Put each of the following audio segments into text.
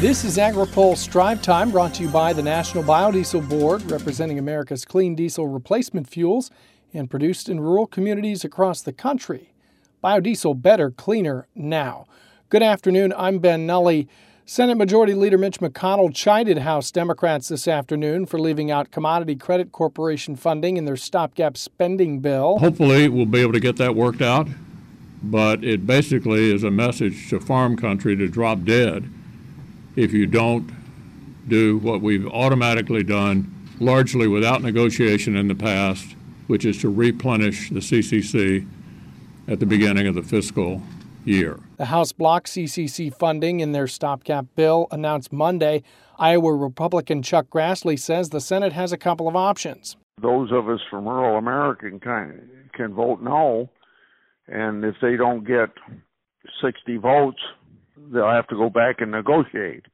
This is AgriPulse Drive Time brought to you by the National Biodiesel Board, representing America's clean diesel replacement fuels and produced in rural communities across the country. Biodiesel better, cleaner now. Good afternoon. I'm Ben Nuelle. Senate Majority Leader Mitch McConnell chided House Democrats this afternoon for leaving out Commodity Credit Corporation funding in their stopgap spending bill. Hopefully, we'll be able to get that worked out, but it basically is a message to farm country to drop dead if you don't do what we've automatically done, largely without negotiation in the past, which is to replenish the CCC at the beginning of the fiscal year. The House blocked CCC funding in their stopgap bill announced Monday. Iowa Republican Chuck Grassley says the Senate has a couple of options. Those of us from rural America can, can vote no, and if they don't get 60 votes, they'll have to go back and negotiate.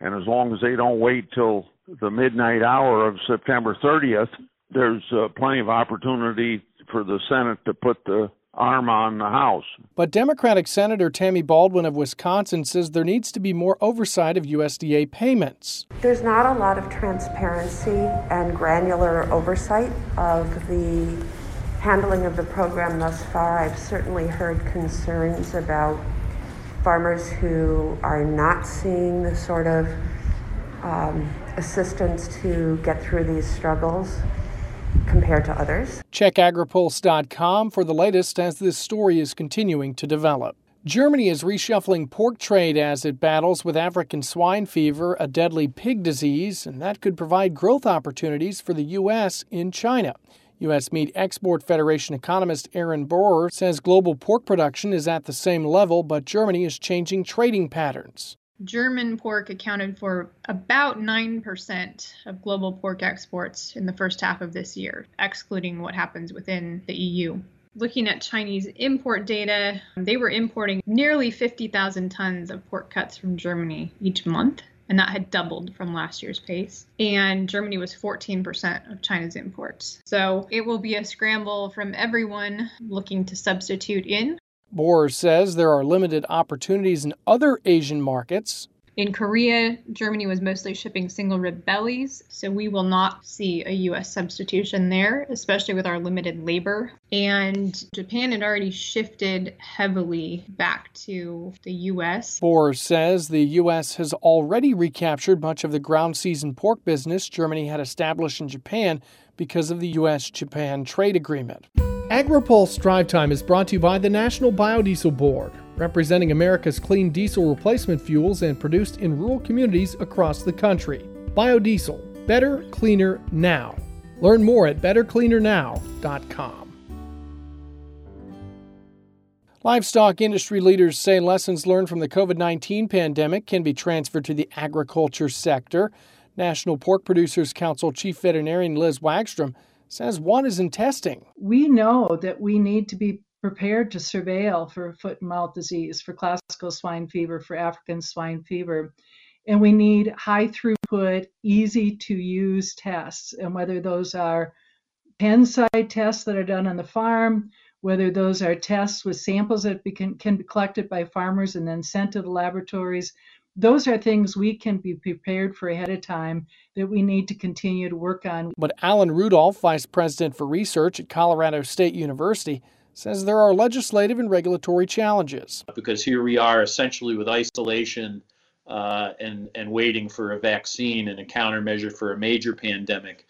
And as long as they don't wait till the midnight hour of September 30th, there's uh, plenty of opportunity for the Senate to put the arm on the House. But Democratic Senator Tammy Baldwin of Wisconsin says there needs to be more oversight of USDA payments. There's not a lot of transparency and granular oversight of the handling of the program thus far. I've certainly heard concerns about farmers who are not seeing the sort of um, assistance to get through these struggles compared to others. Check agripulse.com for the latest as this story is continuing to develop. Germany is reshuffling pork trade as it battles with African swine fever, a deadly pig disease, and that could provide growth opportunities for the U.S. in China. U.S. Meat Export Federation economist Erin Borror says global pork production is at the same level, but Germany is changing trading patterns. German pork accounted for about 9% of global pork exports in the first half of this year, excluding what happens within the EU. Looking at Chinese import data, they were importing nearly 50,000 tons of pork cuts from Germany each month and that had doubled from last year's pace. And Germany was 14% of China's imports. So it will be a scramble from everyone looking to substitute in. Borror says there are limited opportunities in other Asian markets, in Korea, Germany was mostly shipping single rib bellies, so we will not see a US substitution there, especially with our limited labor. And Japan had already shifted heavily back to the US. Borror says the US has already recaptured much of the ground season pork business Germany had established in Japan because of the US Japan trade agreement. AgriPulse Drive Time is brought to you by the National Biodiesel Board representing America's clean diesel replacement fuels and produced in rural communities across the country. Biodiesel, better, cleaner, now. Learn more at bettercleanernow.com. Livestock industry leaders say lessons learned from the COVID 19 pandemic can be transferred to the agriculture sector. National Pork Producers Council Chief Veterinarian Liz Wagstrom says one is in testing. We know that we need to be prepared to surveil for foot and mouth disease, for classical swine fever, for African swine fever. And we need high throughput, easy to use tests. And whether those are pen side tests that are done on the farm, whether those are tests with samples that can, can be collected by farmers and then sent to the laboratories, those are things we can be prepared for ahead of time that we need to continue to work on. But Alan Rudolph, Vice President for Research at Colorado State University, says there are legislative and regulatory challenges. Because here we are essentially with isolation uh, and, and waiting for a vaccine and a countermeasure for a major pandemic.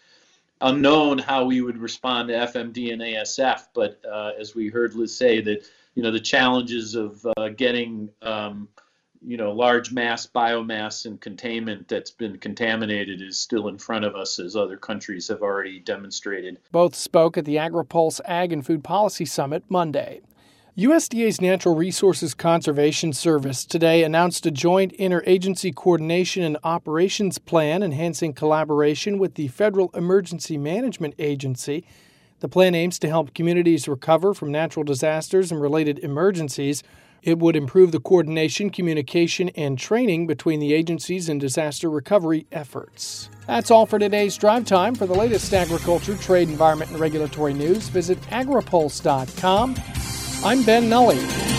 Unknown how we would respond to FMD and ASF, but uh, as we heard Liz say, that you know the challenges of uh, getting um, you know, large mass biomass and containment that's been contaminated is still in front of us, as other countries have already demonstrated. Both spoke at the AgriPulse Ag and Food Policy Summit Monday. USDA's Natural Resources Conservation Service today announced a joint interagency coordination and operations plan enhancing collaboration with the Federal Emergency Management Agency. The plan aims to help communities recover from natural disasters and related emergencies it would improve the coordination, communication, and training between the agencies and disaster recovery efforts. That's all for today's drive time. For the latest agriculture, trade, environment, and regulatory news, visit agripulse.com. I'm Ben Nuelle.